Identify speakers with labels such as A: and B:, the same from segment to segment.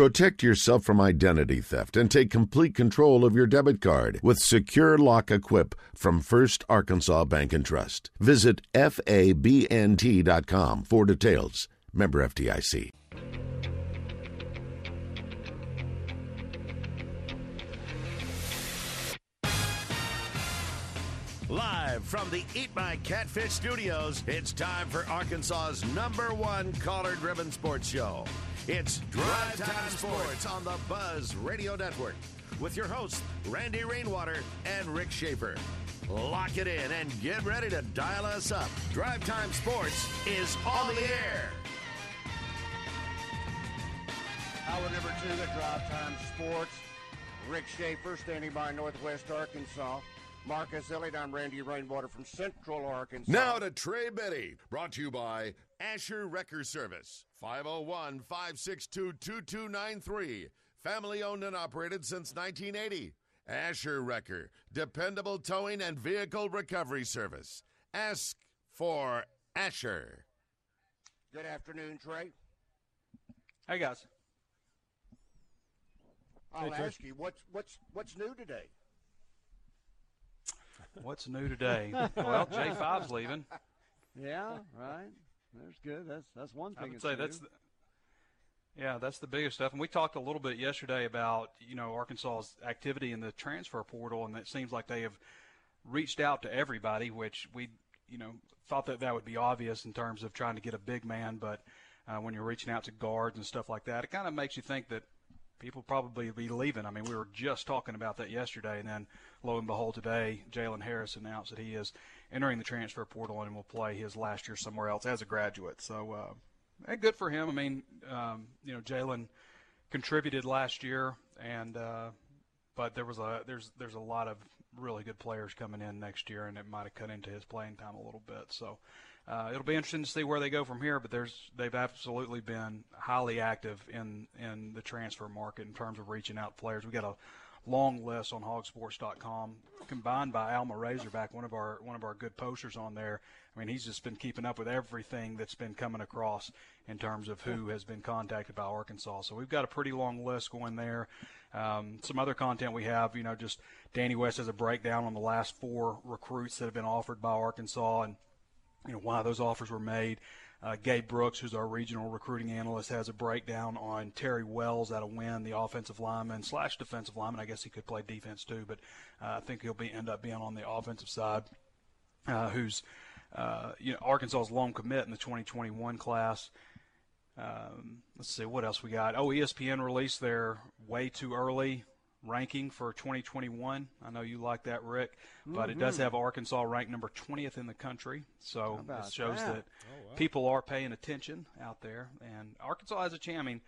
A: Protect yourself from identity theft and take complete control of your debit card with Secure Lock Equip from First Arkansas Bank and Trust. Visit FABNT.com for details. Member FDIC.
B: Live from the Eat My Catfish studios, it's time for Arkansas's number one collared ribbon sports show. It's Drive Time Sports on the Buzz Radio Network with your hosts, Randy Rainwater and Rick Schaeffer. Lock it in and get ready to dial us up. Drive Time Sports is on the air.
C: Hour number two at Drive Time Sports. Rick Schaeffer standing by Northwest Arkansas. Marcus Elliott, I'm Randy Rainwater from Central Arkansas.
B: Now to Trey Biddy, brought to you by Asher Wrecker Service, 501 562 2293. Family owned and operated since 1980. Asher Wrecker, dependable towing and vehicle recovery service. Ask for Asher.
C: Good afternoon, Trey.
D: Hey guys.
C: I'll ask you what's what's what's new today.
D: What's new today? well, J 5's leaving.
E: Yeah, right. There's good. That's that's one thing.
D: I would say that's the, yeah, that's the biggest stuff. And we talked a little bit yesterday about you know Arkansas's activity in the transfer portal, and it seems like they have reached out to everybody, which we you know thought that that would be obvious in terms of trying to get a big man, but uh, when you're reaching out to guards and stuff like that, it kind of makes you think that people probably be leaving. I mean, we were just talking about that yesterday, and then lo and behold, today Jalen Harris announced that he is entering the transfer portal and will play his last year somewhere else as a graduate. So, uh, good for him. I mean, um, you know, Jalen contributed last year, and uh, but there was a there's there's a lot of really good players coming in next year, and it might have cut into his playing time a little bit. So uh, it'll be interesting to see where they go from here. But there's they've absolutely been highly active in in the transfer market in terms of reaching out players. We got a long list on hogsports.com combined by Alma Razorback, one of our one of our good posters on there. I mean, he's just been keeping up with everything that's been coming across in terms of who has been contacted by Arkansas. So we've got a pretty long list going there. Um, some other content we have, you know, just Danny West has a breakdown on the last four recruits that have been offered by Arkansas and you know why those offers were made. Uh, Gabe Brooks, who's our regional recruiting analyst, has a breakdown on Terry Wells out of Wynne, the offensive lineman slash defensive lineman. I guess he could play defense too, but uh, I think he'll be end up being on the offensive side. Uh, who's uh, you know Arkansas's lone commit in the 2021 class. Um, let's see what else we got. Oh, ESPN released their way too early ranking for 2021. I know you like that, Rick, but mm-hmm. it does mm-hmm. have Arkansas ranked number 20th in the country. So it shows that, that oh, wow. people are paying attention out there. And Arkansas has a chance. I mean,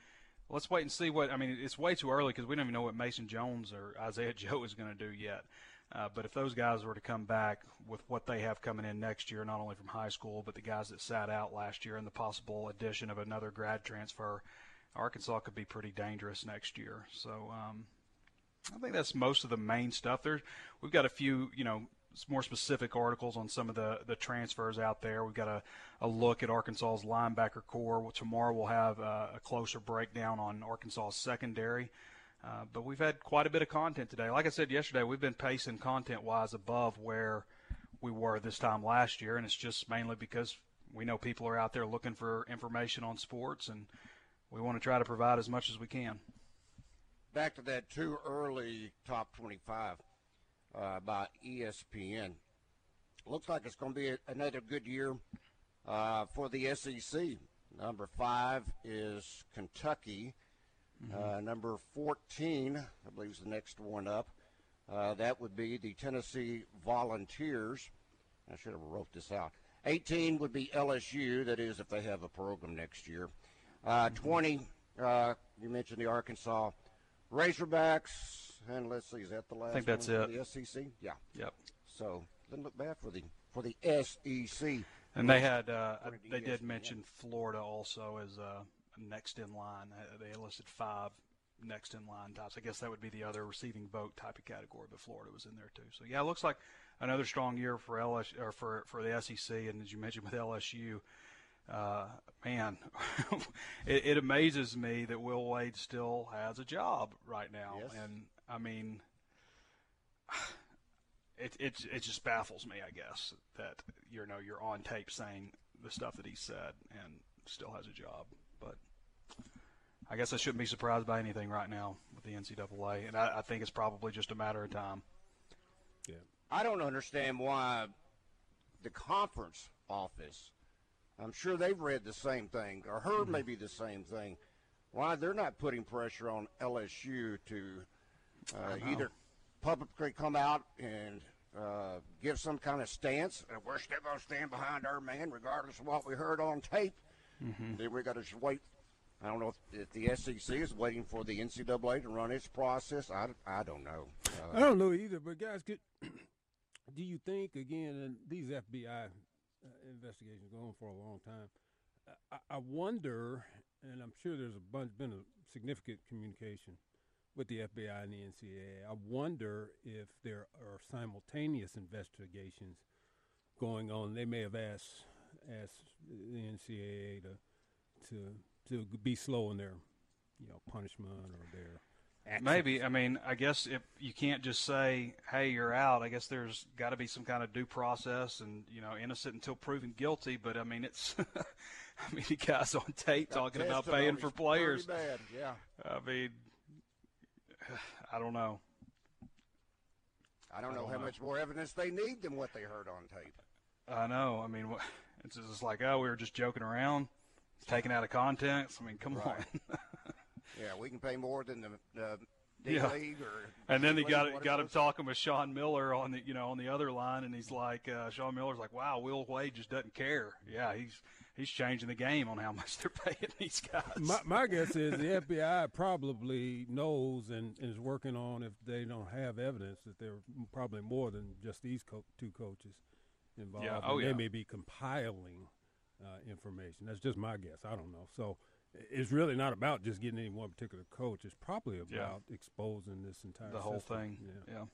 D: let's wait and see what. I mean, it's way too early because we don't even know what Mason Jones or Isaiah Joe is going to do yet. Uh, but if those guys were to come back with what they have coming in next year, not only from high school, but the guys that sat out last year and the possible addition of another grad transfer, Arkansas could be pretty dangerous next year. So um, I think that's most of the main stuff. There, we've got a few, you know, more specific articles on some of the, the transfers out there. We've got a, a look at Arkansas's linebacker core. Tomorrow we'll have a, a closer breakdown on Arkansas's secondary. Uh, but we've had quite a bit of content today. Like I said yesterday, we've been pacing content-wise above where we were this time last year, and it's just mainly because we know people are out there looking for information on sports, and we want to try to provide as much as we can
C: back to that too early top 25 uh, by ESPN. Looks like it's going to be a, another good year uh, for the SEC. Number five is Kentucky. Mm-hmm. Uh, number 14, I believe, is the next one up. Uh, that would be the Tennessee Volunteers. I should have wrote this out. 18 would be LSU. That is, if they have a program next year. Uh, mm-hmm. 20, uh, you mentioned the Arkansas Razorbacks, and let's see, is that the last?
D: I think that's it.
C: The SEC, yeah.
D: Yep.
C: So doesn't look bad for the for the SEC.
D: And they had uh, they did mention Florida also as uh, next in line. They listed five next in line types. I guess that would be the other receiving vote type of category, but Florida was in there too. So yeah, it looks like another strong year for LSU or for for the SEC. And as you mentioned with LSU, uh, man, it, it, amazes me that Will Wade still has a job right now.
C: Yes.
D: And I mean, it, it it just baffles me, I guess, that you know you're on tape saying the stuff that he said and still has a job. But I guess I shouldn't be surprised by anything right now with the NCAA, and I, I think it's probably just a matter of time.
C: Yeah. I don't understand why the conference office I'm sure they've read the same thing or heard mm-hmm. maybe the same thing. Why they're not putting pressure on LSU to uh, either publicly come out and uh, give some kind of stance. And we're still going to stand behind our man, regardless of what we heard on tape. Mm-hmm. Then we got to wait. I don't know if, if, the SEC is waiting for the NCAA to run its process. I, I don't know.
F: Uh, I don't know either. But guys, could, do you think again? And these FBI uh, investigation going for a long time. I, I, wonder, and I'm sure there's a bunch been a significant communication with the FBI and the NCAA. I wonder if there are simultaneous investigations going on. They may have asked asked the NCAA to to to be slow in their you know punishment or their
D: Actions. Maybe. I mean, I guess if you can't just say, "Hey, you're out," I guess there's got to be some kind of due process, and you know, innocent until proven guilty. But I mean, it's. I mean, the guys on tape got talking about paying for players.
C: Bad. Yeah.
D: I mean, I don't know.
C: I don't, I know how know. much more evidence they need than what they heard on tape.
D: I know. I mean, it's just like, oh, we were just joking around, it's taken out of context. I mean, come right. on.
C: Yeah, we can pay more than the, the D yeah. League or.
D: And then they got got him talking with Sean Miller on the you know on the other line, and he's like, uh, Sean Miller's like, wow, Will Wade just doesn't care. Yeah, he's he's changing the game on how much they're paying these guys.
F: My, my guess is the FBI probably knows and, and, is working on if they don't have evidence that there are probably more than just these co- two coaches involved.
D: Yeah. Oh,
F: they
D: yeah.
F: may be compiling uh, information. That's just my guess. I don't know. So it's really not about just getting any one particular coach. It's probably about yeah. exposing this entire
D: the whole
F: system.
D: thing. Yeah. yeah.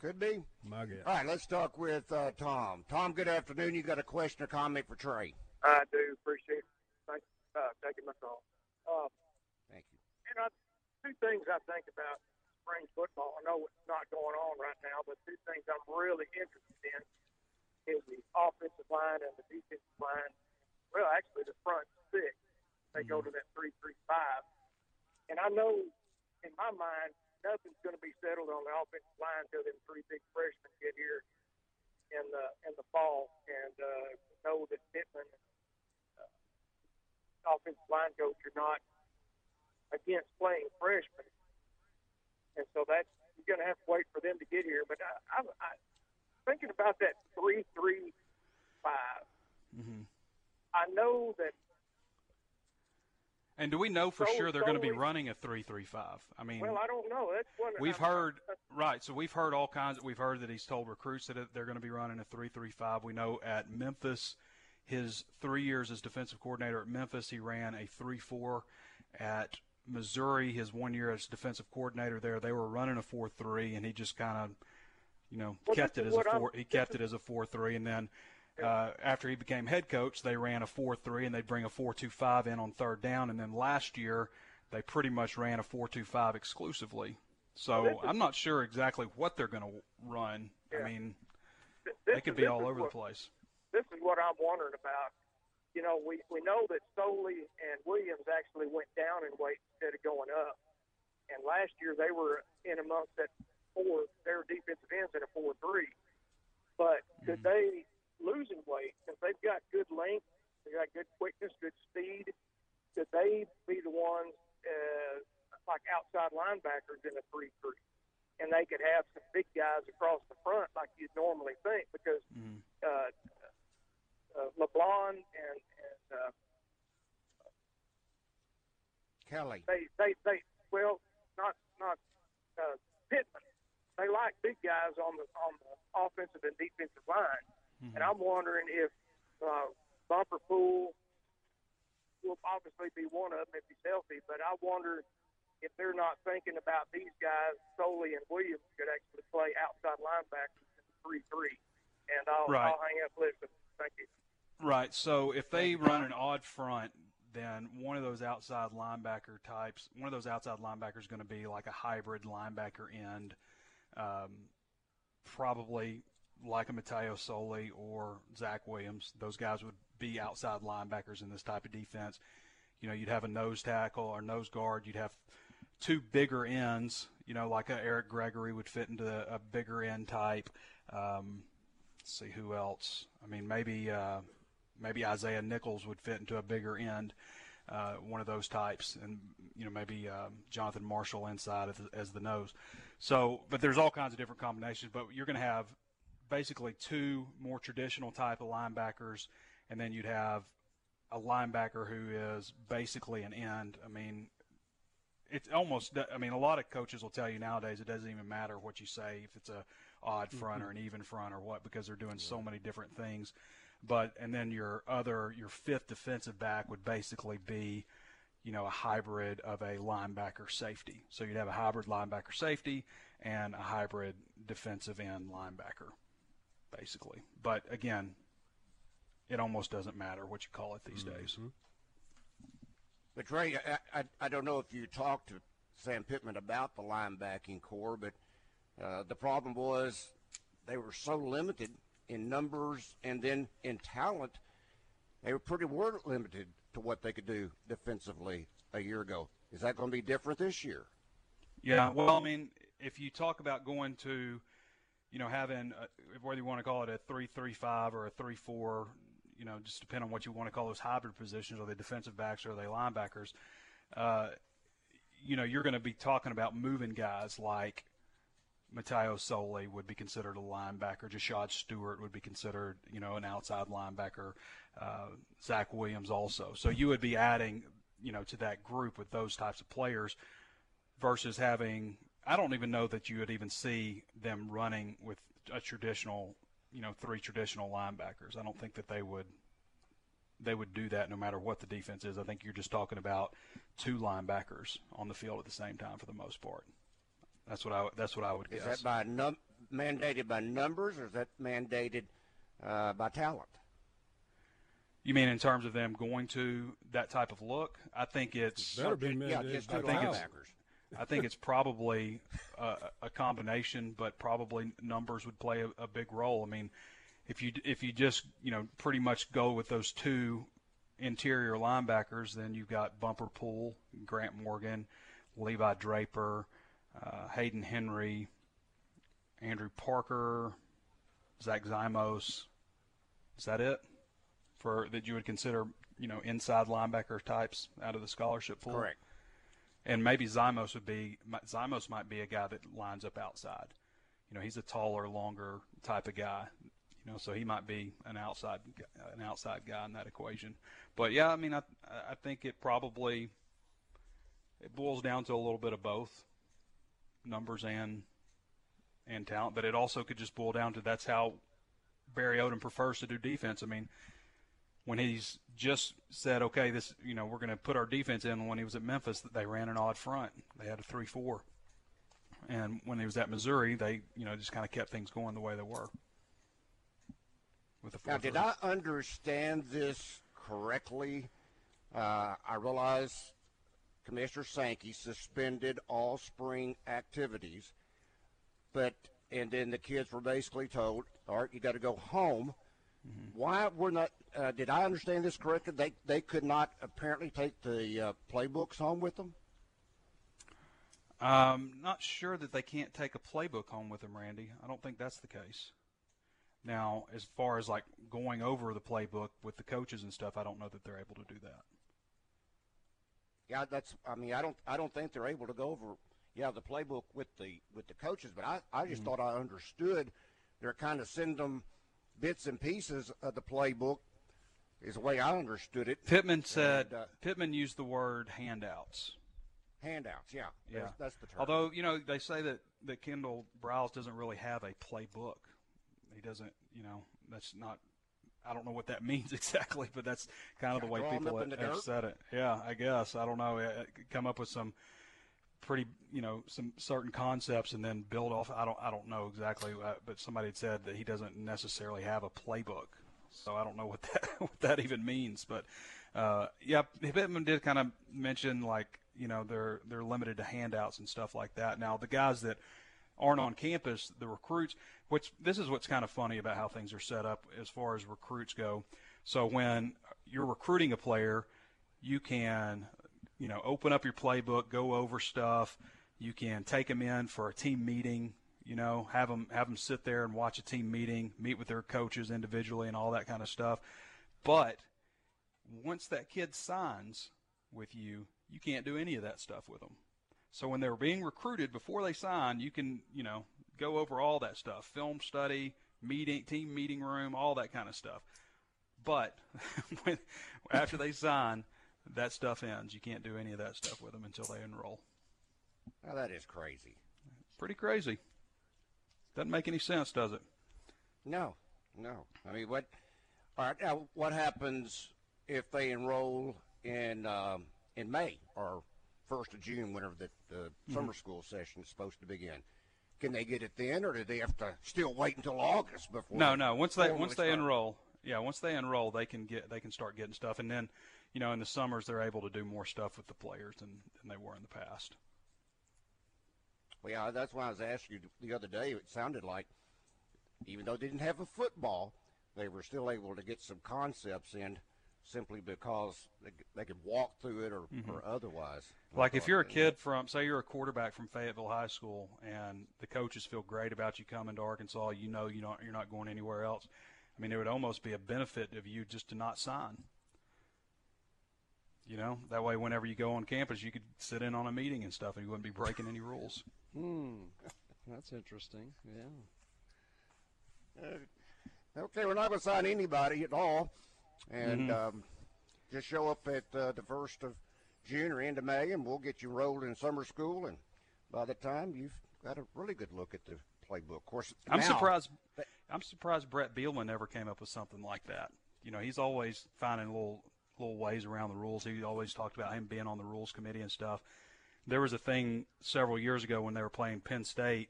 C: Could be.
F: My guess.
C: All right, let's talk with uh, Tom. Tom, good afternoon. You got a question or comment for Trey?
G: I do. Appreciate it. Thanks uh, taking my call. Uh,
C: Thank you.
G: You know, two things I think about spring football. I know it's not going on right now, but two things I'm really interested in is the offensive line and the defensive line well, actually the front six. They mm-hmm. go to that three three five, and I know in my mind nothing's going to be settled on the offensive line until them three big freshmen get here in the in the fall, and uh, know that Pittman, uh, offensive line coach, are not against playing freshmen, and so that's you're going to have to wait for them to get here. But I, I, I thinking about that three three five. Mm-hmm I know that.
D: And do we know for so, sure they're so going to be running a three-three-five? I mean,
G: well, I don't know. That's one
D: we've I, heard. right, so we've heard all kinds. Of, we've heard that he's told recruits that they're going to be running a three-three-five. We know at Memphis, his three years as defensive coordinator at Memphis, he ran a three-four. At Missouri, his one year as defensive coordinator there, they were running a four-three, and he just kind of, you know, well, kept it as a 4 I'm, he kept it as a four-three, and then uh, after he became head coach, they ran a 4-3 and they'd bring a 4-2-5 in on third down. And then last year, they pretty much ran a 4-2-5 exclusively. So well, I'm not sure exactly what they're going to run. Yeah. I mean, this, they could be all over
G: what,
D: the place.
G: This is what I'm wondering about. You know, we, we know that Stoley and Williams actually went down in weight instead of going up. And last year they were in amongst that four, their defensive ends in a 4 3. But could mm-hmm. they losing weight, since they've got good length, they got good quickness, good speed, could they be the ones uh, like outside linebackers in a three-three? And they could have some big guys across the front like you'd normally think because mm-hmm. uh, uh, LeBlond and, and uh,
C: Kelly.
G: They, they, they, well, not, not uh, Pittman. They like big guys on the on the offensive and defensive line. Mm-hmm. And I'm wondering if uh, Bumper Pool will obviously be one of them if he's healthy, but I wonder if they're not thinking about these guys, Stoley and Williams, could actually play outside linebackers in 3 3. And I'll,
D: right.
G: I'll hang up, listen. Thank you.
D: Right. So if they run an odd front, then one of those outside linebacker types, one of those outside linebackers is going to be like a hybrid linebacker end, um, probably like a Mataio Soli or Zach Williams. Those guys would be outside linebackers in this type of defense. You know, you'd have a nose tackle or nose guard. You'd have two bigger ends. You know, like a Eric Gregory would fit into a bigger end type. Um, let's see who else. I mean, maybe uh, maybe Isaiah Nichols would fit into a bigger end. Uh, one of those types, and you know maybe um, Jonathan Marshall inside as as the nose. So, but there's all kinds of different combinations. But you're going to have basically two more traditional type of linebackers, and then you'd have a linebacker who is basically an end. I mean, it's almost. I mean, a lot of coaches will tell you nowadays it doesn't even matter what you say if it's a odd front mm-hmm. or an even front or what because they're doing yeah. so many different things. But and then your other your fifth defensive back would basically be, you know, a hybrid of a linebacker safety. So you'd have a hybrid linebacker safety and a hybrid defensive end linebacker, basically. But again, it almost doesn't matter what you call it these mm-hmm. days.
C: But Trey, I, I, I don't know if you talked to Sam Pittman about the linebacking core, but uh, the problem was they were so limited in numbers and then in talent. They were pretty word limited to what they could do defensively a year ago. Is that going to be different this year?
D: Yeah, well, I mean, if you talk about going to, you know, having a, whether you want to call it a three-three-five or a three-four, you know, just depend on what you want to call those hybrid positions, or they defensive backs or are they linebackers. Uh, you know, you're going to be talking about moving guys like Mataio Soli would be considered a linebacker. Jashaud Stewart would be considered, you know, an outside linebacker. Uh, Zach Williams also. So you would be adding, you know, to that group with those types of players versus having. I don't even know that you would even see them running with a traditional, you know, three traditional linebackers. I don't think that they would. They would do that no matter what the defense is. I think you're just talking about two linebackers on the field at the same time for the most part. That's what I that's what I would guess.
C: Is that by num- mandated by numbers, or is that mandated uh, by talent?
D: You mean in terms of them going to that type of look? I think it's
F: better be mandated.
C: Yeah, I think it's,
D: I think it's probably a, a, combination, but probably numbers would play a, a big role. I mean, if you if you just you know pretty much go with those two interior linebackers, then you've got Bumper Pool, Grant Morgan, Levi Draper uh, Hayden Henry, Andrew Parker, Zach Zimos. Is that it for that you would consider you know inside linebacker types out of the scholarship pool?
C: Correct.
D: And maybe Zimos would be Zimos might be a guy that lines up outside. You know, he's a taller, longer type of guy. You know, so he might be an outside an outside guy in that equation. But yeah, I mean, I I think it probably it boils down to a little bit of both numbers and and talent, but it also could just boil down to that's how Barry Odom prefers to do defense. I mean, when he's just said, okay, this, you know, we're going to put our defense in. When he was at Memphis, they ran an odd front. They had a three-four, and when he was at Missouri, they, you know, just kind of kept things going the way they were.
C: With the now, did I understand this correctly? Uh, I realize Commissioner Sankey suspended all spring activities, but and then the kids were basically told, "All right, you got to go home." Mm-hmm. Why were not? Uh, did I understand this correctly? They they could not apparently take the uh, playbooks home with them.
D: Um, not sure that they can't take a playbook home with them, Randy. I don't think that's the case. Now, as far as like going over the playbook with the coaches and stuff, I don't know that they're able to do that.
C: Yeah, that's. I mean, I don't. I don't think they're able to go over. Yeah, the playbook with the with the coaches, but I, I just mm-hmm. thought I understood. They're kind of send them bits and pieces of the playbook. Is the way I understood it.
D: Pittman said. And, uh, Pittman used the word handouts.
C: Handouts, yeah,
D: yeah,
C: that's, that's the term.
D: Although you know they say that that Kendall Briles doesn't really have a playbook. He doesn't. You know, that's not I don't know what that means exactly, but that's kind of the way people have, have said it. Yeah, I guess I don't know. Come up with some pretty, you know, some certain concepts and then build off. I don't, I don't know exactly, uh, but somebody had said that he doesn't necessarily have a playbook. so I don't know what that what that even means. But uh, yeah, Pittman did kind of mention like you know they're they're limited to handouts and stuff like that. Now the guys that aren't on campus, the recruits, which this is what's kind of funny about how things are set up as far as recruits go. So when you're recruiting a player, you can you know open up your playbook, go over stuff. You can take them in for a team meeting you know, have them have them sit there and watch a team meeting, meet with their coaches individually, and all that kind of stuff. But once that kid signs with you, you can't do any of that stuff with them. So when they're being recruited before they sign, you can you know go over all that stuff, film study, meeting, team meeting room, all that kind of stuff. But after they sign, that stuff ends. You can't do any of that stuff with them until they enroll.
C: Now that is crazy.
D: Pretty crazy. Doesn't make any sense, does it?
C: No, no. I mean, what? All right. Now, what happens if they enroll in um, in May or first of June, whenever the, the mm-hmm. summer school session is supposed to begin? Can they get it then, or do they have to still wait until August before?
D: No, no. Once they once they start? enroll, yeah, once they enroll, they can get they can start getting stuff, and then, you know, in the summers they're able to do more stuff with the players than, than they were in the past.
C: Well, yeah, that's why I was asking you the other day. It sounded like, even though they didn't have a football, they were still able to get some concepts in simply because they, they could walk through it or, mm-hmm. or otherwise.
D: Like if you're a kid from, say, you're a quarterback from Fayetteville High School, and the coaches feel great about you coming to Arkansas, you know you don't, you're not going anywhere else. I mean, it would almost be a benefit of you just to not sign. You know, that way, whenever you go on campus, you could sit in on a meeting and stuff, and you wouldn't be breaking any rules.
E: Hmm, that's interesting. Yeah.
C: Uh, okay, we're not going to sign anybody at all, and mm-hmm. um, just show up at uh, the first of June or end of May, and we'll get you enrolled in summer school. And by the time you've got a really good look at the playbook, of course.
D: I'm surprised. I'm surprised Bret Bielema never came up with something like that. You know, he's always finding little little ways around the rules. He always talked about him being on the rules committee and stuff there was a thing several years ago when they were playing Penn State.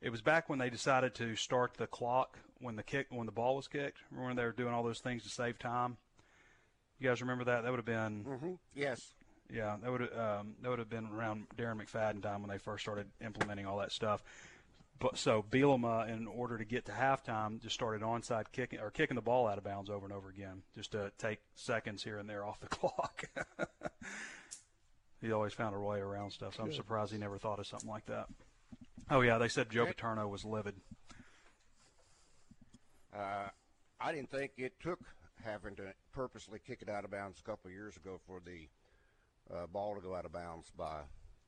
D: It was back when they decided to start the clock when the kick when the ball was kicked. Remember when they were doing all those things to save time? You guys remember that? That would have been
C: mm-hmm. yes.
D: Yeah, that would um, that would have been around Darren McFadden time when they first started implementing all that stuff. But so Bielema, in order to get to halftime, just started onside kicking or kicking the ball out of bounds over and over again, just to take seconds here and there off the clock he always found a way around stuff. So I'm surprised he never thought of something like that. Oh yeah, they said Joe Paterno was livid.
C: Uh, I didn't think it took having to purposely kick it out of bounds a couple of years ago for the uh, ball to go out of bounds by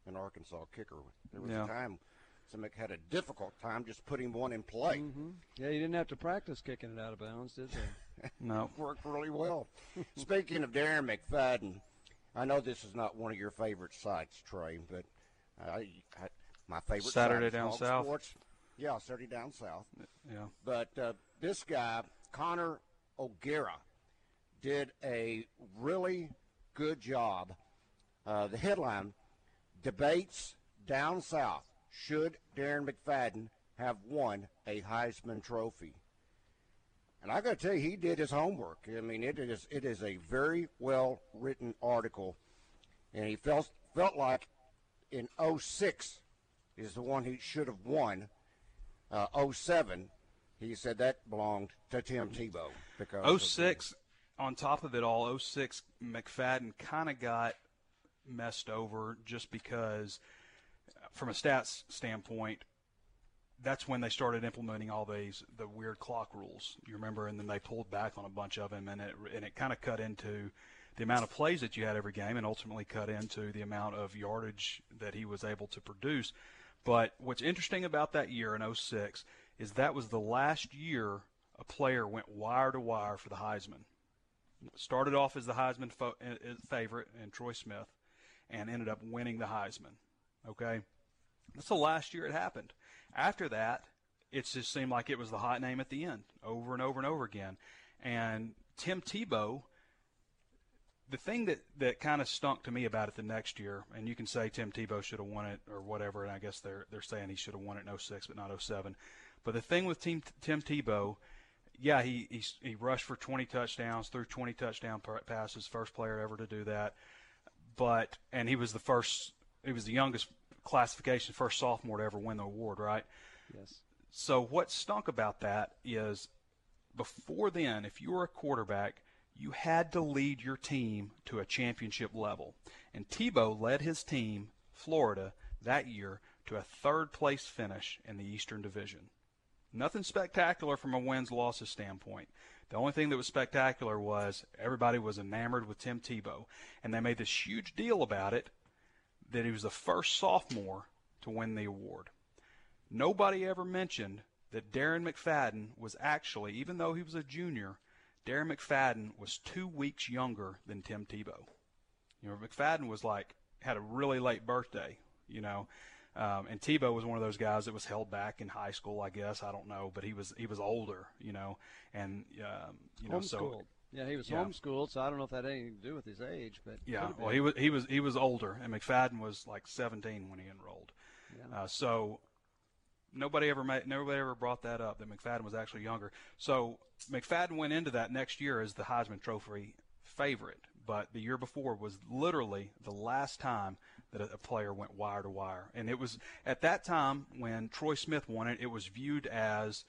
C: an Arkansas kicker. There was yeah. a time Simic had a difficult time just putting one in play.
E: Mm-hmm. Yeah, you didn't have to practice kicking it out of bounds, did they?
D: no.
C: Worked really well. Speaking of Darren McFadden, I know this is not one of your favorite sites, Trey, but I, I my favorite
D: Saturday down south.
C: Sports. Yeah, Saturday down south.
D: Yeah.
C: But uh, this guy, Connor O'Gara, did a really good job. Uh, the headline: Debates down south. Should Darren McFadden have won a Heisman Trophy? And I got to tell you, he did his homework. I mean, it is it is a very well written article, and he felt felt like in 06 is the one he should have won. Uh, 07, he said that belonged to Tim Tebow
D: because 06. On top of it all, 06 McFadden kind of got messed over just because, from a stats standpoint, that's when they started implementing all these the weird clock rules. You remember, and then they pulled back on a bunch of them, and it and it kind of cut into the amount of plays that you had every game, and ultimately cut into the amount of yardage that he was able to produce. But what's interesting about that year in 06 is that was the last year a player went wire to wire for the Heisman. Started off as the Heisman fo- uh, uh, favorite and Troy Smith, and ended up winning the Heisman. Okay, that's the last year it happened. After that, it just seemed like it was the hot name at the end, over and over and over again. And Tim Tebow, the thing that, that kind of stunk to me about it the next year, and you can say Tim Tebow should have won it or whatever, and I guess they're they're saying he should have won it in 06 but not 07. But the thing with Team, Tim Tebow yeah, he, he he rushed for 20 touchdowns, threw 20 touchdown passes, first player ever to do that. But and he was the first, he was the youngest classification, first sophomore to ever win the award, right?
E: Yes.
D: So what stunk about that is before then, if you were a quarterback, you had to lead your team to a championship level. And Tebow led his team, Florida, that year to a third place finish in the Eastern Division. Nothing spectacular from a wins losses standpoint. The only thing that was spectacular was everybody was enamored with Tim Tebow. And they made this huge deal about it that he was the first sophomore to win the award. Nobody ever mentioned that Darren McFadden was actually, even though he was a junior, Darren McFadden was two weeks younger than Tim Tebow. You know, McFadden was like had a really late birthday, you know, um, and Tebow was one of those guys that was held back in high school, I guess. I don't know, but he was he was older, you know, and um, you know, so
E: yeah, he was
D: yeah.
E: homeschooled, so I don't know if that had anything to do with his age, but
D: yeah, well, he was he was he was older, and McFadden was like 17 when he enrolled. Yeah. Uh, so nobody ever made, nobody ever brought that up that McFadden was actually younger. So McFadden went into that next year as the Heisman Trophy favorite, but the year before was literally the last time that a, player went wire to wire. And it was at that time when Troy Smith won it, it was viewed as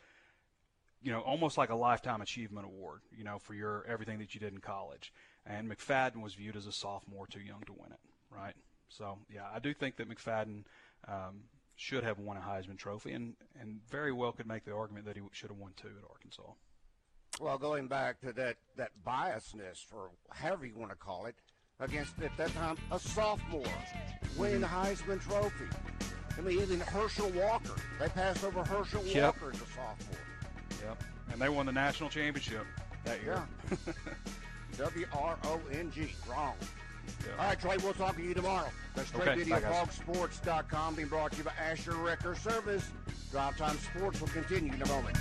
D: you know, almost like a lifetime achievement award, you know, for your everything that you did in college. And McFadden was viewed as a sophomore too young to win it, right? So, yeah, I do think that McFadden um, should have won a Heisman Trophy and, and very well could make the argument that he should have won two at Arkansas.
C: Well, going back to that, that biasness, or however you want to call it, against, at that time, a sophomore winning the Heisman Trophy. I mean, even Herschel Walker. They passed over Herschel yep. Walker as a sophomore.
D: Yep. And they won the national championship that year.
C: Yeah. W R O N G. Wrong. Yeah. All right, Trey, we'll talk to you tomorrow. The Straight okay, Video Sports.com being brought to you by Asher Wrecker Service. Drive Time Sports will continue in a moment.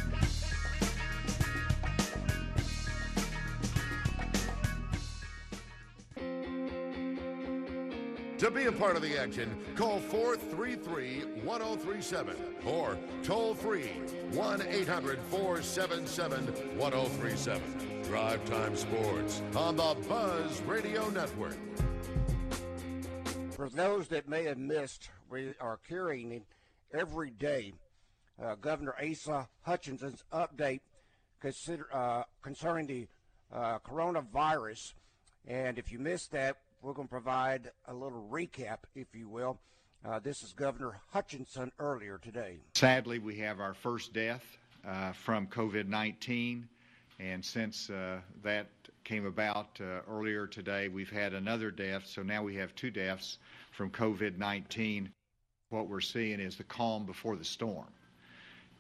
B: To be a part of the action, call 433 1037 or toll free 1 800 477 1037. Drive Time Sports on the Buzz Radio Network.
C: For those that may have missed, we are carrying every day uh, Governor Asa Hutchinson's update consider, uh, concerning the uh, coronavirus. And if you missed that, we're going to provide a little recap, if you will. Uh, this is Governor Hutchinson earlier today.
H: Sadly, we have our first death uh, from COVID 19. And since uh, that came about uh, earlier today, we've had another death. So now we have two deaths from COVID 19. What we're seeing is the calm before the storm.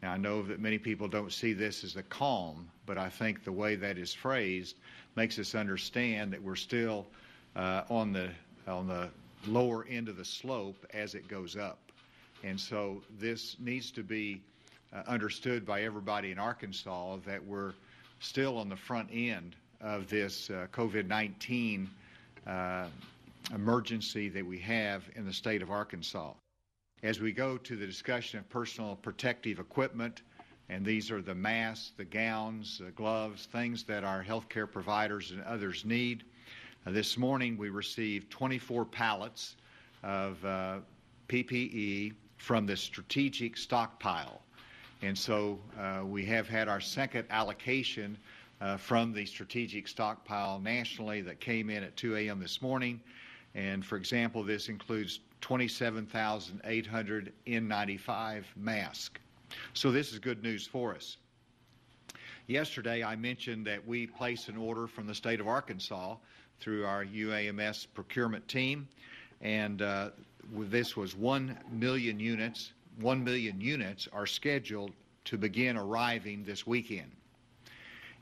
H: Now, I know that many people don't see this as a calm, but I think the way that is phrased makes us understand that we're still on the on the lower end of the slope as it goes up. And so this needs to be uh, understood by everybody in Arkansas that we're still on the front end of this uh, COVID 19 uh, emergency that we have in the state of Arkansas. As we go to the discussion of personal protective equipment, and these are the masks, the gowns, the gloves, things that our healthcare providers and others need. Uh, this morning we received 24 pallets of uh, PPE from the strategic stockpile. And so uh, we have had our second allocation uh, from the strategic stockpile nationally that came in at 2 a.m. this morning. And for example, this includes 27,800 N95 masks. So this is good news for us. Yesterday, I mentioned that we placed an order from the state of Arkansas through our UAMS procurement team, and uh, this was 1 million units. 1 million units are scheduled to begin arriving this weekend.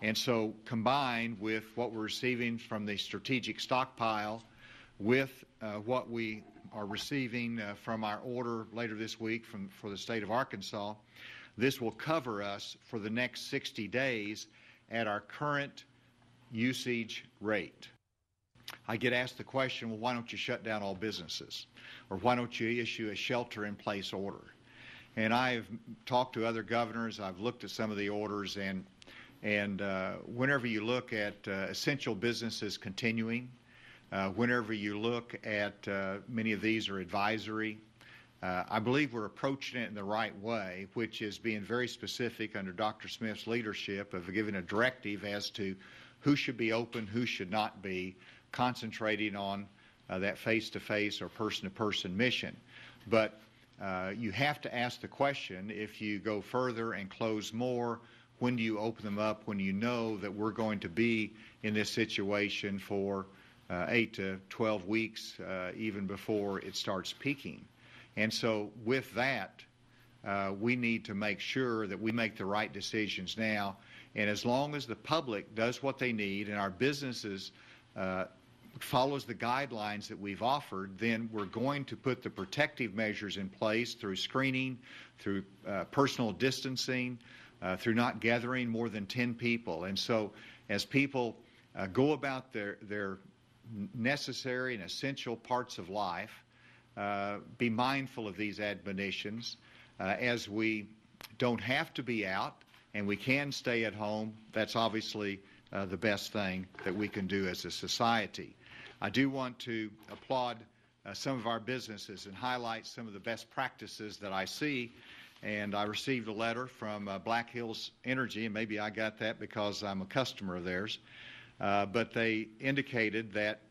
H: And so, combined with what we're receiving from the strategic stockpile, with uh, what we are receiving uh, from our order later this week from, for the state of Arkansas, this will cover us for the next 60 days at our current usage rate. I get asked the question, well, why don't you shut down all businesses? Or why don't you issue a shelter in place order? And I've talked to other governors, I've looked at some of the orders, and And uh, whenever you look at uh, essential businesses continuing, uh, whenever you look at uh, many of these are advisory, uh, I believe we're approaching it in the right way, which is being very specific under Dr. Smith's leadership of giving a directive as to who should be open, who should not be, concentrating on uh, that face to face or person to person mission. But uh, you have to ask the question if you go further and close more, when do you open them up when you know that we're going to be in this situation for uh, 8 to 12 weeks, uh, even before it starts peaking? And so, with that, uh, we need to make sure that we make the right decisions now. And as long as the public does what they need and our businesses uh, follows the guidelines that we've offered, then we're going to put the protective measures in place through screening, through uh, personal distancing, uh, through not gathering more than 10 people. And so, as people uh, go about their, their necessary and essential parts of life, uh, be mindful of these admonitions uh, as we don't have to be out and we can stay at home. That's obviously uh, the best thing that we can do as a society. I do want to applaud uh, some of our businesses and highlight some of the best practices that I see. And I received a letter from uh, Black Hills Energy, and maybe I got that because I'm a customer of theirs. Uh, but they indicated that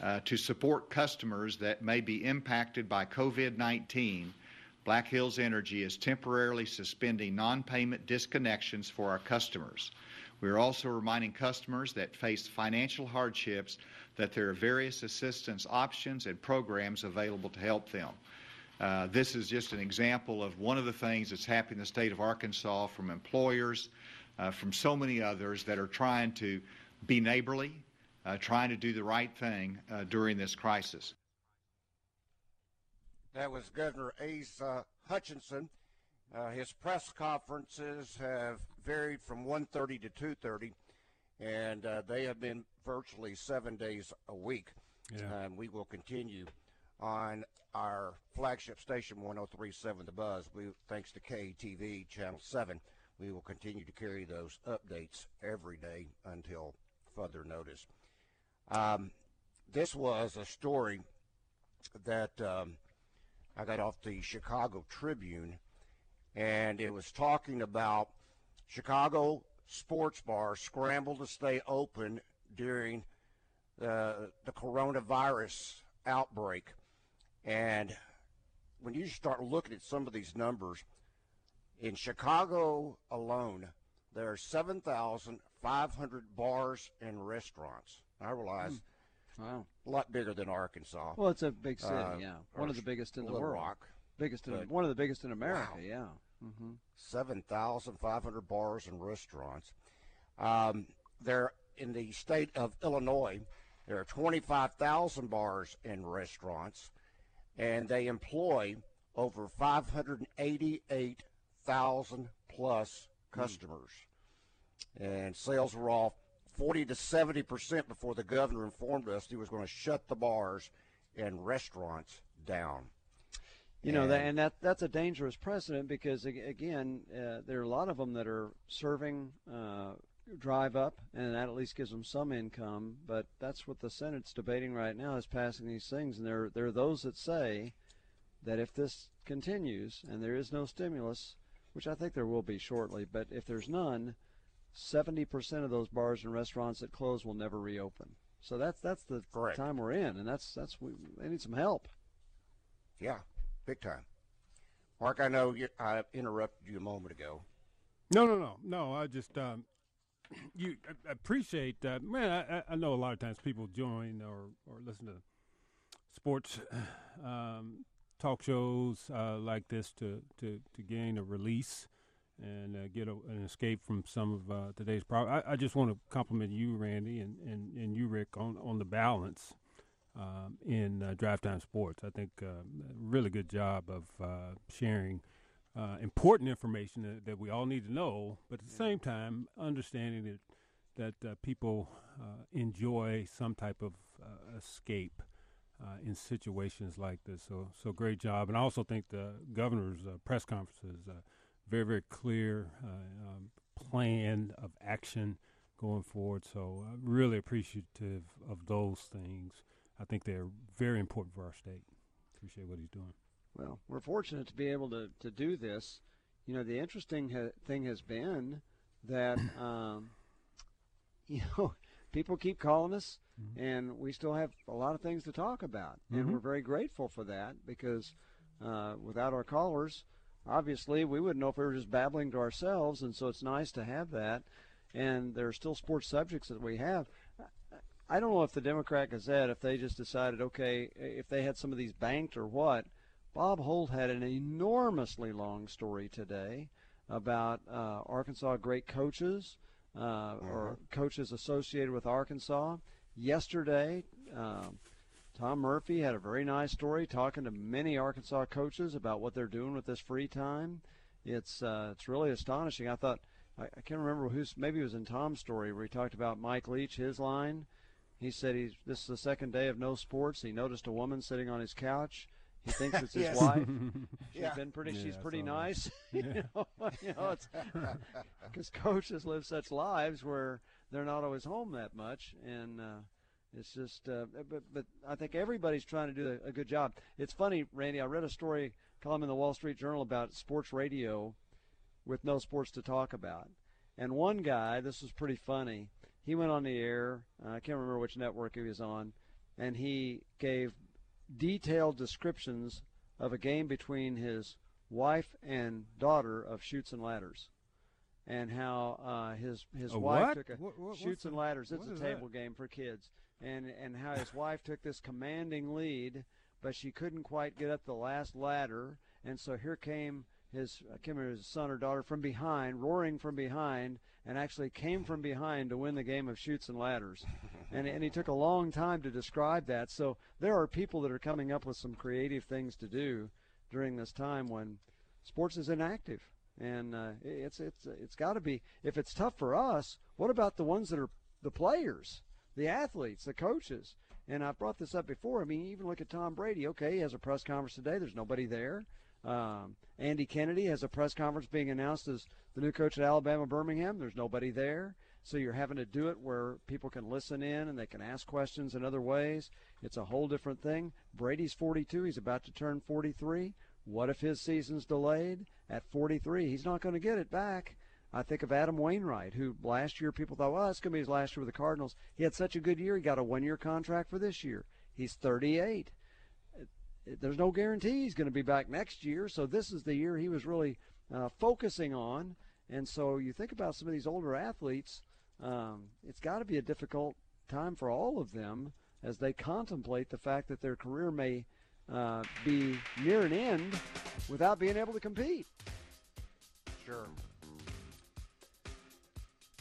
H: uh, to support customers that may be impacted by COVID 19, Black Hills Energy is temporarily suspending non payment disconnections for our customers. We are also reminding customers that face financial hardships that there are various assistance options and programs available to help them. Uh, this is just an example of one of the things that's happening in the state of Arkansas from employers, uh, from so many others that are trying to be neighborly, uh, trying to do the right thing uh, during this crisis.
C: That was Governor Asa Hutchinson. Uh, his press conferences have varied from 1:30 to 2:30, and uh, they have been virtually seven days a week.
F: Yeah.
C: And we will continue on our flagship station 1037 The Buzz. We, thanks to KATV Channel 7, we will continue to carry those updates every day until further notice. Um, this was a story that um, I got off the Chicago Tribune, and it was talking about Chicago sports bars scramble to stay open during uh, the coronavirus outbreak. And when you start looking at some of these numbers, in Chicago alone, there are 7,500 bars and restaurants. I realize
E: Hmm. Wow.
C: a lot bigger than Arkansas.
E: Well, it's a big city,
C: Uh,
E: yeah. One of the biggest in the
C: Little
E: world.
C: Rock.
E: Biggest in
C: but-
E: one of the biggest in America,
C: Wow.
E: yeah. Hmm
C: 7,500 bars and restaurants. Um, there in the state of Illinois, there are 25,000 bars and restaurants, and they employ over 588,000 plus customers. And sales were off 40 to 70 percent before the governor informed us he was going to shut the bars and restaurants down.
E: You know
C: And-
E: and that that's a dangerous precedent because again, uh, there are a lot of them that are serving uh, drive up, and that at least gives them some income. But that's what the Senate's debating right now is passing these things, and there there are those that say that if this continues and there is no stimulus, which I think there will be shortly, but if there's none, seventy percent of those bars and restaurants that close will never reopen. So that's that's the
C: Correct.
E: time we're in, and that's that's we, they need some help.
C: Yeah, big time. Mark, I know you, I interrupted you a moment ago.
F: No, no, no, no. I just um, you I- appreciate that, man. I, I- I know a lot of times people join or or listen to sports um, talk shows uh, like this to, to to gain a release and uh, get a, an escape from some of uh, today's problems. I, I just want to compliment you, Randy, and, and, and you, Rick, on on the balance um, in uh, Drive Time Sports. I think uh, really good job of uh, sharing uh, important information that, that we all need to know, but at the same time, understanding that that uh, people uh, enjoy some type of uh, escape uh, in situations like this. So, so great job, and I also think the governor's uh, press conference is uh, very, very clear, uh, um, plan of action going forward. So I'm really appreciative of those things. I think they're very important for our state. Appreciate what he's doing.
E: Well, we're fortunate to be able to, to do this. You know, the interesting ha- thing has been that, um, you know, people keep calling us, mm-hmm. and we still have a lot of things to talk about. Mm-hmm. And we're very grateful for that because uh, without our callers, obviously, we wouldn't know if we were just babbling to ourselves. And so it's nice to have that. And there are still sports subjects that we have. I don't know if the Democrat Gazette, if they just decided, okay, if they had some of these banked or what. Bob Holt had an enormously long story today about uh, Arkansas great coaches uh, or uh-huh. coaches associated with Arkansas. Yesterday, uh, Tom Murphy had a very nice story talking to many Arkansas coaches about what they're doing with this free time. It's uh, it's really astonishing. I thought I, I can't remember who's maybe it was in Tom's story where he talked about Mike Leach, his line. He said he's this is the second day of no sports. He noticed a woman sitting on his couch. He thinks it's his wife. She's yeah. been pretty. Yeah, she's pretty nice. you know, you know, it's because coaches live such lives where they're not always home that much, and uh, it's just. Uh, but but I think everybody's trying to do a, a, good job. It's funny, Randy. I read a story column in the Wall Street Journal about sports radio with no sports to talk about, and one guy. This was pretty funny. He went on the air. Uh, I can't remember which network he was on, and he gave detailed descriptions of a game between his wife and daughter of Chutes and Ladders, and how uh, his his
F: a
E: wife
F: what?
E: took a
F: what, what,
E: Chutes and Ladders. It's a table
F: that?
E: game for kids, and and how his wife took this commanding lead, but she couldn't quite get up the last ladder, and so here came his I can't remember his son or daughter from behind, roaring from behind, and actually came from behind to win the game of Chutes and Ladders. and, and he took a long time to describe that. So there are people that are coming up with some creative things to do during this time when sports is inactive. And uh, it's it's it's got to be if it's tough for us. What about the ones that are the players, the athletes, the coaches? And I've brought this up before. I mean, even look at Tom Brady. Okay, he has a press conference today. There's nobody there. Um, Andy Kennedy has a press conference being announced as the new coach at Alabama Birmingham. There's nobody there. So you're having to do it where people can listen in and they can ask questions in other ways. It's a whole different thing. Brady's 42. He's about to turn 43. What if his season's delayed at 43? He's not going to get it back. I think of Adam Wainwright, who last year people thought, well, that's going to be his last year with the Cardinals. He had such a good year. He got a one year contract for this year. He's 38. There's no guarantee he's going to be back next year. So this is the year he was really uh, focusing on. And so you think about some of these older athletes um, it's got to be a difficult time for all of them as they contemplate the fact that their career may uh, be near an end without being able to compete.
C: Sure.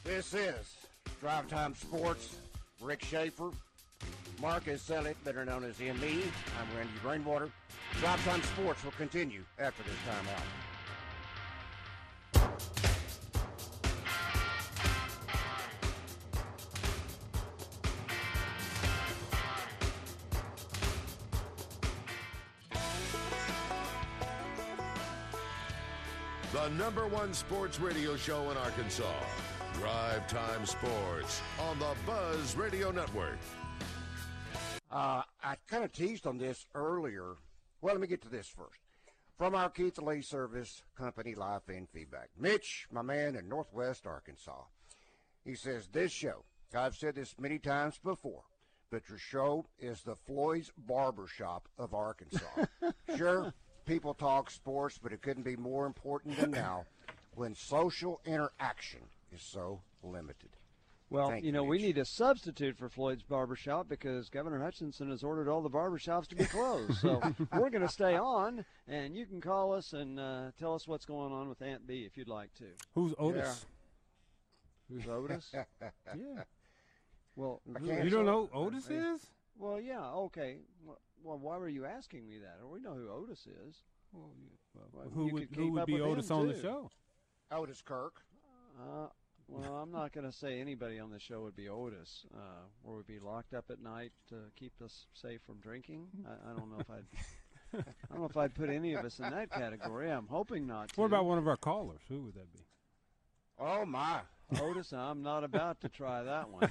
C: This is Drive Time Sports. Rick Schaeffer, Marcus Elliott, better known as ME. I'm Randy Rainwater. Drive Time Sports will continue after this timeout.
B: The number one sports radio show in Arkansas. Drive Time Sports on the Buzz Radio Network.
C: Uh, I kind of teased on this earlier. Well, let me get to this first. From our Keith Lee Service Company Live Fan Feedback. Mitch, my man in Northwest Arkansas. He says, This show, I've said this many times before, but your show is the Floyd's Barbershop of Arkansas. sure, people talk sports, but it couldn't be more important than now when social interaction is so limited.
E: Well,
C: Thank
E: you know,
C: Mitch.
E: we need a substitute for Floyd's Barbershop because Governor Hutchinson has ordered all the barbershops to be closed. So we're going to stay on, and you can call us and uh, tell us what's going on with Aunt Bee if you'd like to.
F: Who's Otis?
E: Yeah. Who's Otis?
F: yeah.
E: Well,
F: you don't know who Otis is?
E: Well, yeah, okay. Well, why were you asking me that? We know who Otis is.
F: Well, well, who would who would be Otis on
E: too.
F: the show?
C: Otis Kirk.
E: Uh, well, I'm not going to say anybody on the show would be Otis. Uh, or would be locked up at night to keep us safe from drinking. I, I don't know if I'd. I don't know if I'd put any of us in that category. I'm hoping not to.
F: What about one of our callers? Who would that be?
C: Oh my!
E: Otis, I'm not about to try that one.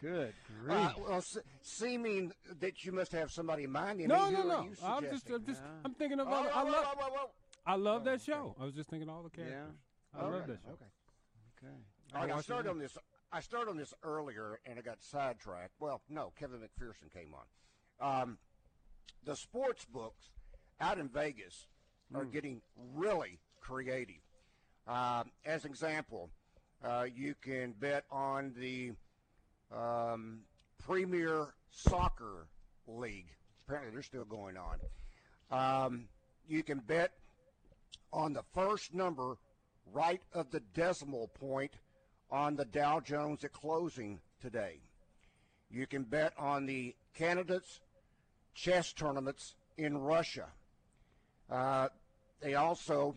E: Good grief!
C: Uh, well, se- seeming that you must have somebody in mind. Andy,
F: No,
C: who
F: no,
C: are
F: no.
C: you
F: I'm just. I'm just,
E: Yeah.
F: I'm thinking of.
C: Oh,
F: all
C: whoa,
F: I
C: whoa,
F: love,
C: whoa, whoa, whoa.
F: I love that
C: okay.
F: show. I was just thinking all the characters. I
C: Okay,
F: love that show.
C: Okay.
E: Okay.
C: All right, I
F: watch
C: started on this. I started on this earlier, and I got sidetracked. Well, no, Kevin McPherson came on. Um, the sports books out in Vegas are
F: Hmm.
C: getting really creative. Um, as an example, uh, you can bet on the um, Premier Soccer League. Apparently, they're still going on. Um, you can bet on the first number right of the decimal point on the Dow Jones at closing today. You can bet on the candidates' chess tournaments in Russia. Uh, they also,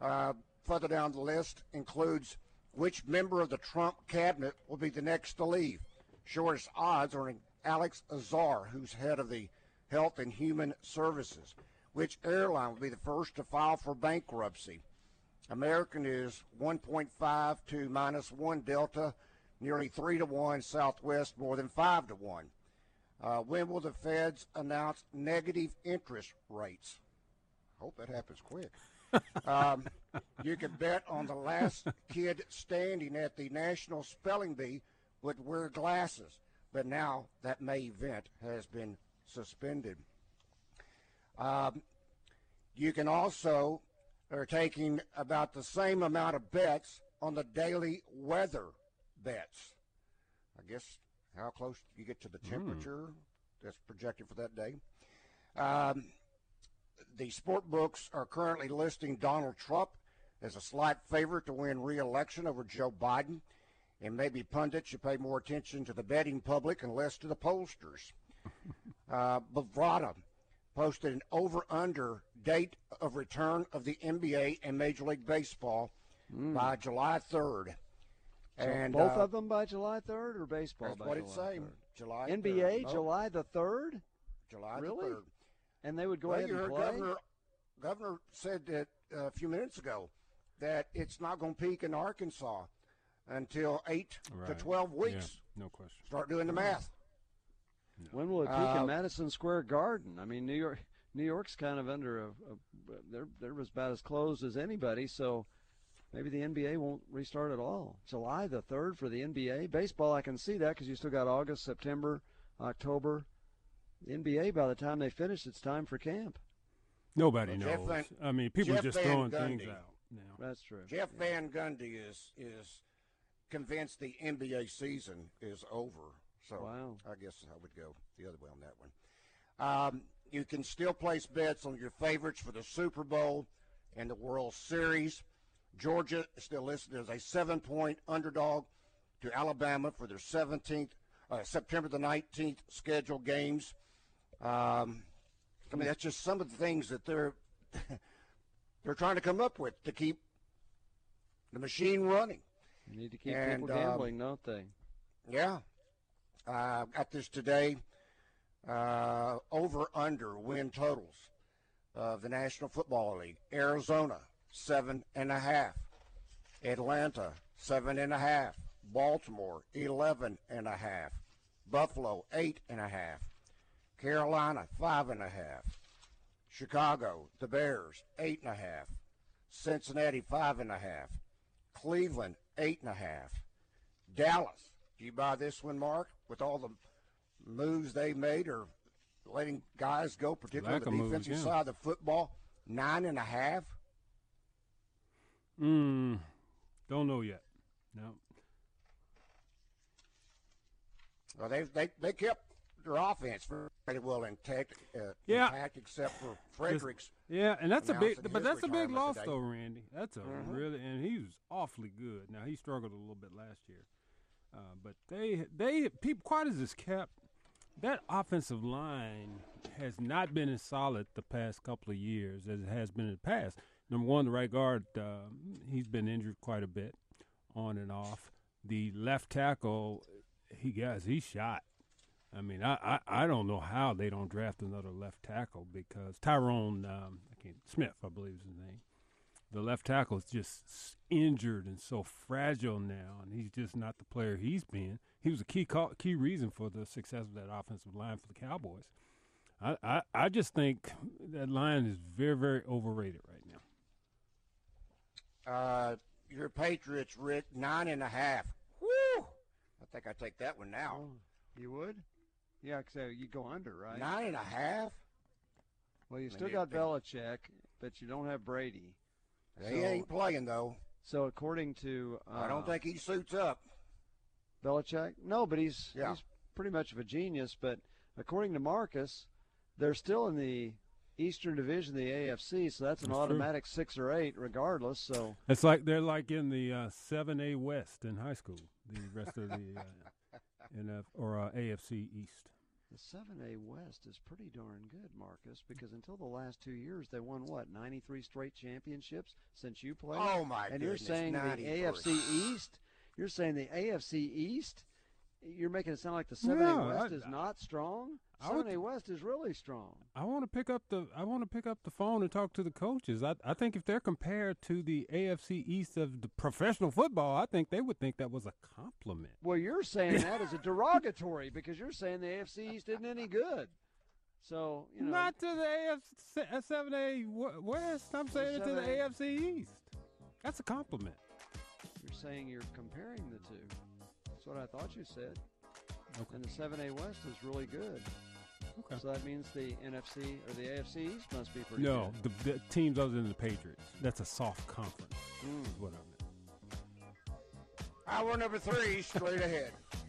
C: uh, further down the list, includes which member of the Trump cabinet will be the next to leave. Shortest odds are in Alex Azar, who's head of the Health and Human Services. Which airline will be the first to file for bankruptcy? American is 1.5 to minus 1 Delta, nearly 3 to 1 Southwest, more than 5 to 1. Uh, when will the feds announce negative interest rates? Hope that happens quick. um, you can bet on the last kid standing at the National Spelling Bee would wear glasses, but now that May event has been suspended. Um, you can also are taking about the same amount of bets on the daily weather bets. I guess how close you get to the temperature that's projected for that day. Um, the sport books are currently listing Donald Trump as a slight favorite to win re-election over Joe Biden, and maybe pundits should pay more attention to the betting public and less to the pollsters. Uh, Bovada posted an over-under date of return of the NBA and Major League Baseball by July 3rd.
E: So
C: and
E: both
C: uh,
E: of them by July 3rd or baseball
C: that's
E: by
C: what it
E: July
C: say.
E: 3rd?
C: July
E: NBA
C: 3rd. No,
E: July the 3rd?
C: July
E: Really?
C: the 3rd.
E: And they would go
C: well,
E: ahead
C: you
E: and play?
C: Governor Governor said that uh, a few minutes ago that it's not going to peak in Arkansas until eight to twelve weeks.
F: Yeah, no question.
C: Start doing the math.
E: When will it peak
C: Uh,
E: in Madison Square Garden? I mean, New York, New York's kind of under a, a they're they're about as closed as anybody. So maybe the NBA won't restart at all. July the third for the NBA. Baseball, I can see that because you still got August, September, October. The NBA, by the time they finish, it's time for camp.
F: Nobody
C: Well,
F: knows.
C: Van-
F: I mean, people
C: Jeff
F: just
C: Van
F: throwing
C: Gundy.
F: things out now.
E: That's true.
C: Jeff Van Gundy is is convinced the NBA season is over. So
E: Wow.
C: I guess I would go the other way on that one. Um, you can still place bets on your favorites for the Super Bowl and the World Series. Georgia is still listed as a seven-point underdog to Alabama for their 17th, uh, September the 19th scheduled games. Um, I mean, that's just some of the things that they're they're trying to come up with to keep the machine running.
E: You need to keep
C: And,
E: people
C: um,
E: gambling, don't they?
C: Yeah. Uh, got this today. Uh, over under win totals of the National Football League. Arizona, seven and a half. Atlanta, seven and a half. Baltimore, eleven and a half. Buffalo, eight and a half. Carolina, five and a half. Chicago, the Bears, eight and a half. Cincinnati, five and a half. Cleveland, eight and a half. Dallas, do you buy this one, Mark? With all the moves they made or letting guys go, particularly
F: Lack
C: on the
F: moves,
C: defensive
F: yeah.
C: side of the football, nine and a half?
F: Mm, don't know yet. No.
C: Well, they they they kept their offense pretty well intact, uh,
F: Yeah.
C: intact except for Fredericks.
F: Yeah, and that's a big, but that's a big loss
C: today.
F: though, Randy. That's a
C: Mhm.
F: really, and he was awfully good. Now he struggled a little bit last year, uh, but they, they, quite as is kept, that offensive line has not been as solid the past couple of years as it has been in the past. Number one, the right guard, uh, he's been injured quite a bit, on and off. The left tackle, he guys, he shot. I mean, I, I, I don't know how they don't draft another left tackle because Tyron um, I can't, Smith, I believe is his name. The left tackle is just injured and so fragile now, and he's just not the player he's been. He was a key call, key reason for the success of that offensive line for the Cowboys. I, I, I just think that line is very, very overrated right
C: now. Uh, your Patriots, Rick, nine and a half. Woo! I think I take that one now. Oh,
E: you would? Yeah, so you go under, right?
C: Nine and a half.
E: Well, you still got Belichick, but you don't have Brady.
C: He so, ain't playing though.
E: So according to, uh,
C: I don't think he suits up.
E: Belichick? No, but he's yeah. he's pretty much of a genius. But according to Marcus, they're still in the Eastern Division, of the AFC, so that's an that's automatic true. six or eight, regardless. So
F: it's like they're like in the uh, seven A West in high school. The rest of the uh, NF or uh, AFC East.
E: The seven A West is pretty darn good, Marcus, because until the last two years they won what ninety three straight championships since you played.
C: Oh my!
E: And
C: goodness,
E: you're saying 93. the AFC East? You're saying the AFC East you're making it sound like the seven A West I, is not strong. Seven A West is really strong.
F: I want to pick up the I want to pick up the phone and talk to the coaches. I I think if they're compared to the AFC East of the professional football, I think they would think that was a compliment.
E: Well, you're saying that as a derogatory because you're saying the AFC East isn't any good. So you know,
F: not to the AFC uh, seven A West. I'm saying it to the AFC East. That's a compliment.
E: You're saying you're comparing the two. That's what I thought you said. Okay. And the 7A West is really good. Okay. So that means the NFC or the AFC East must be pretty
F: no, good. No, the, the, teams other than the Patriots. That's a soft conference. Mm. Is what I meant.
C: Hour number three, straight ahead.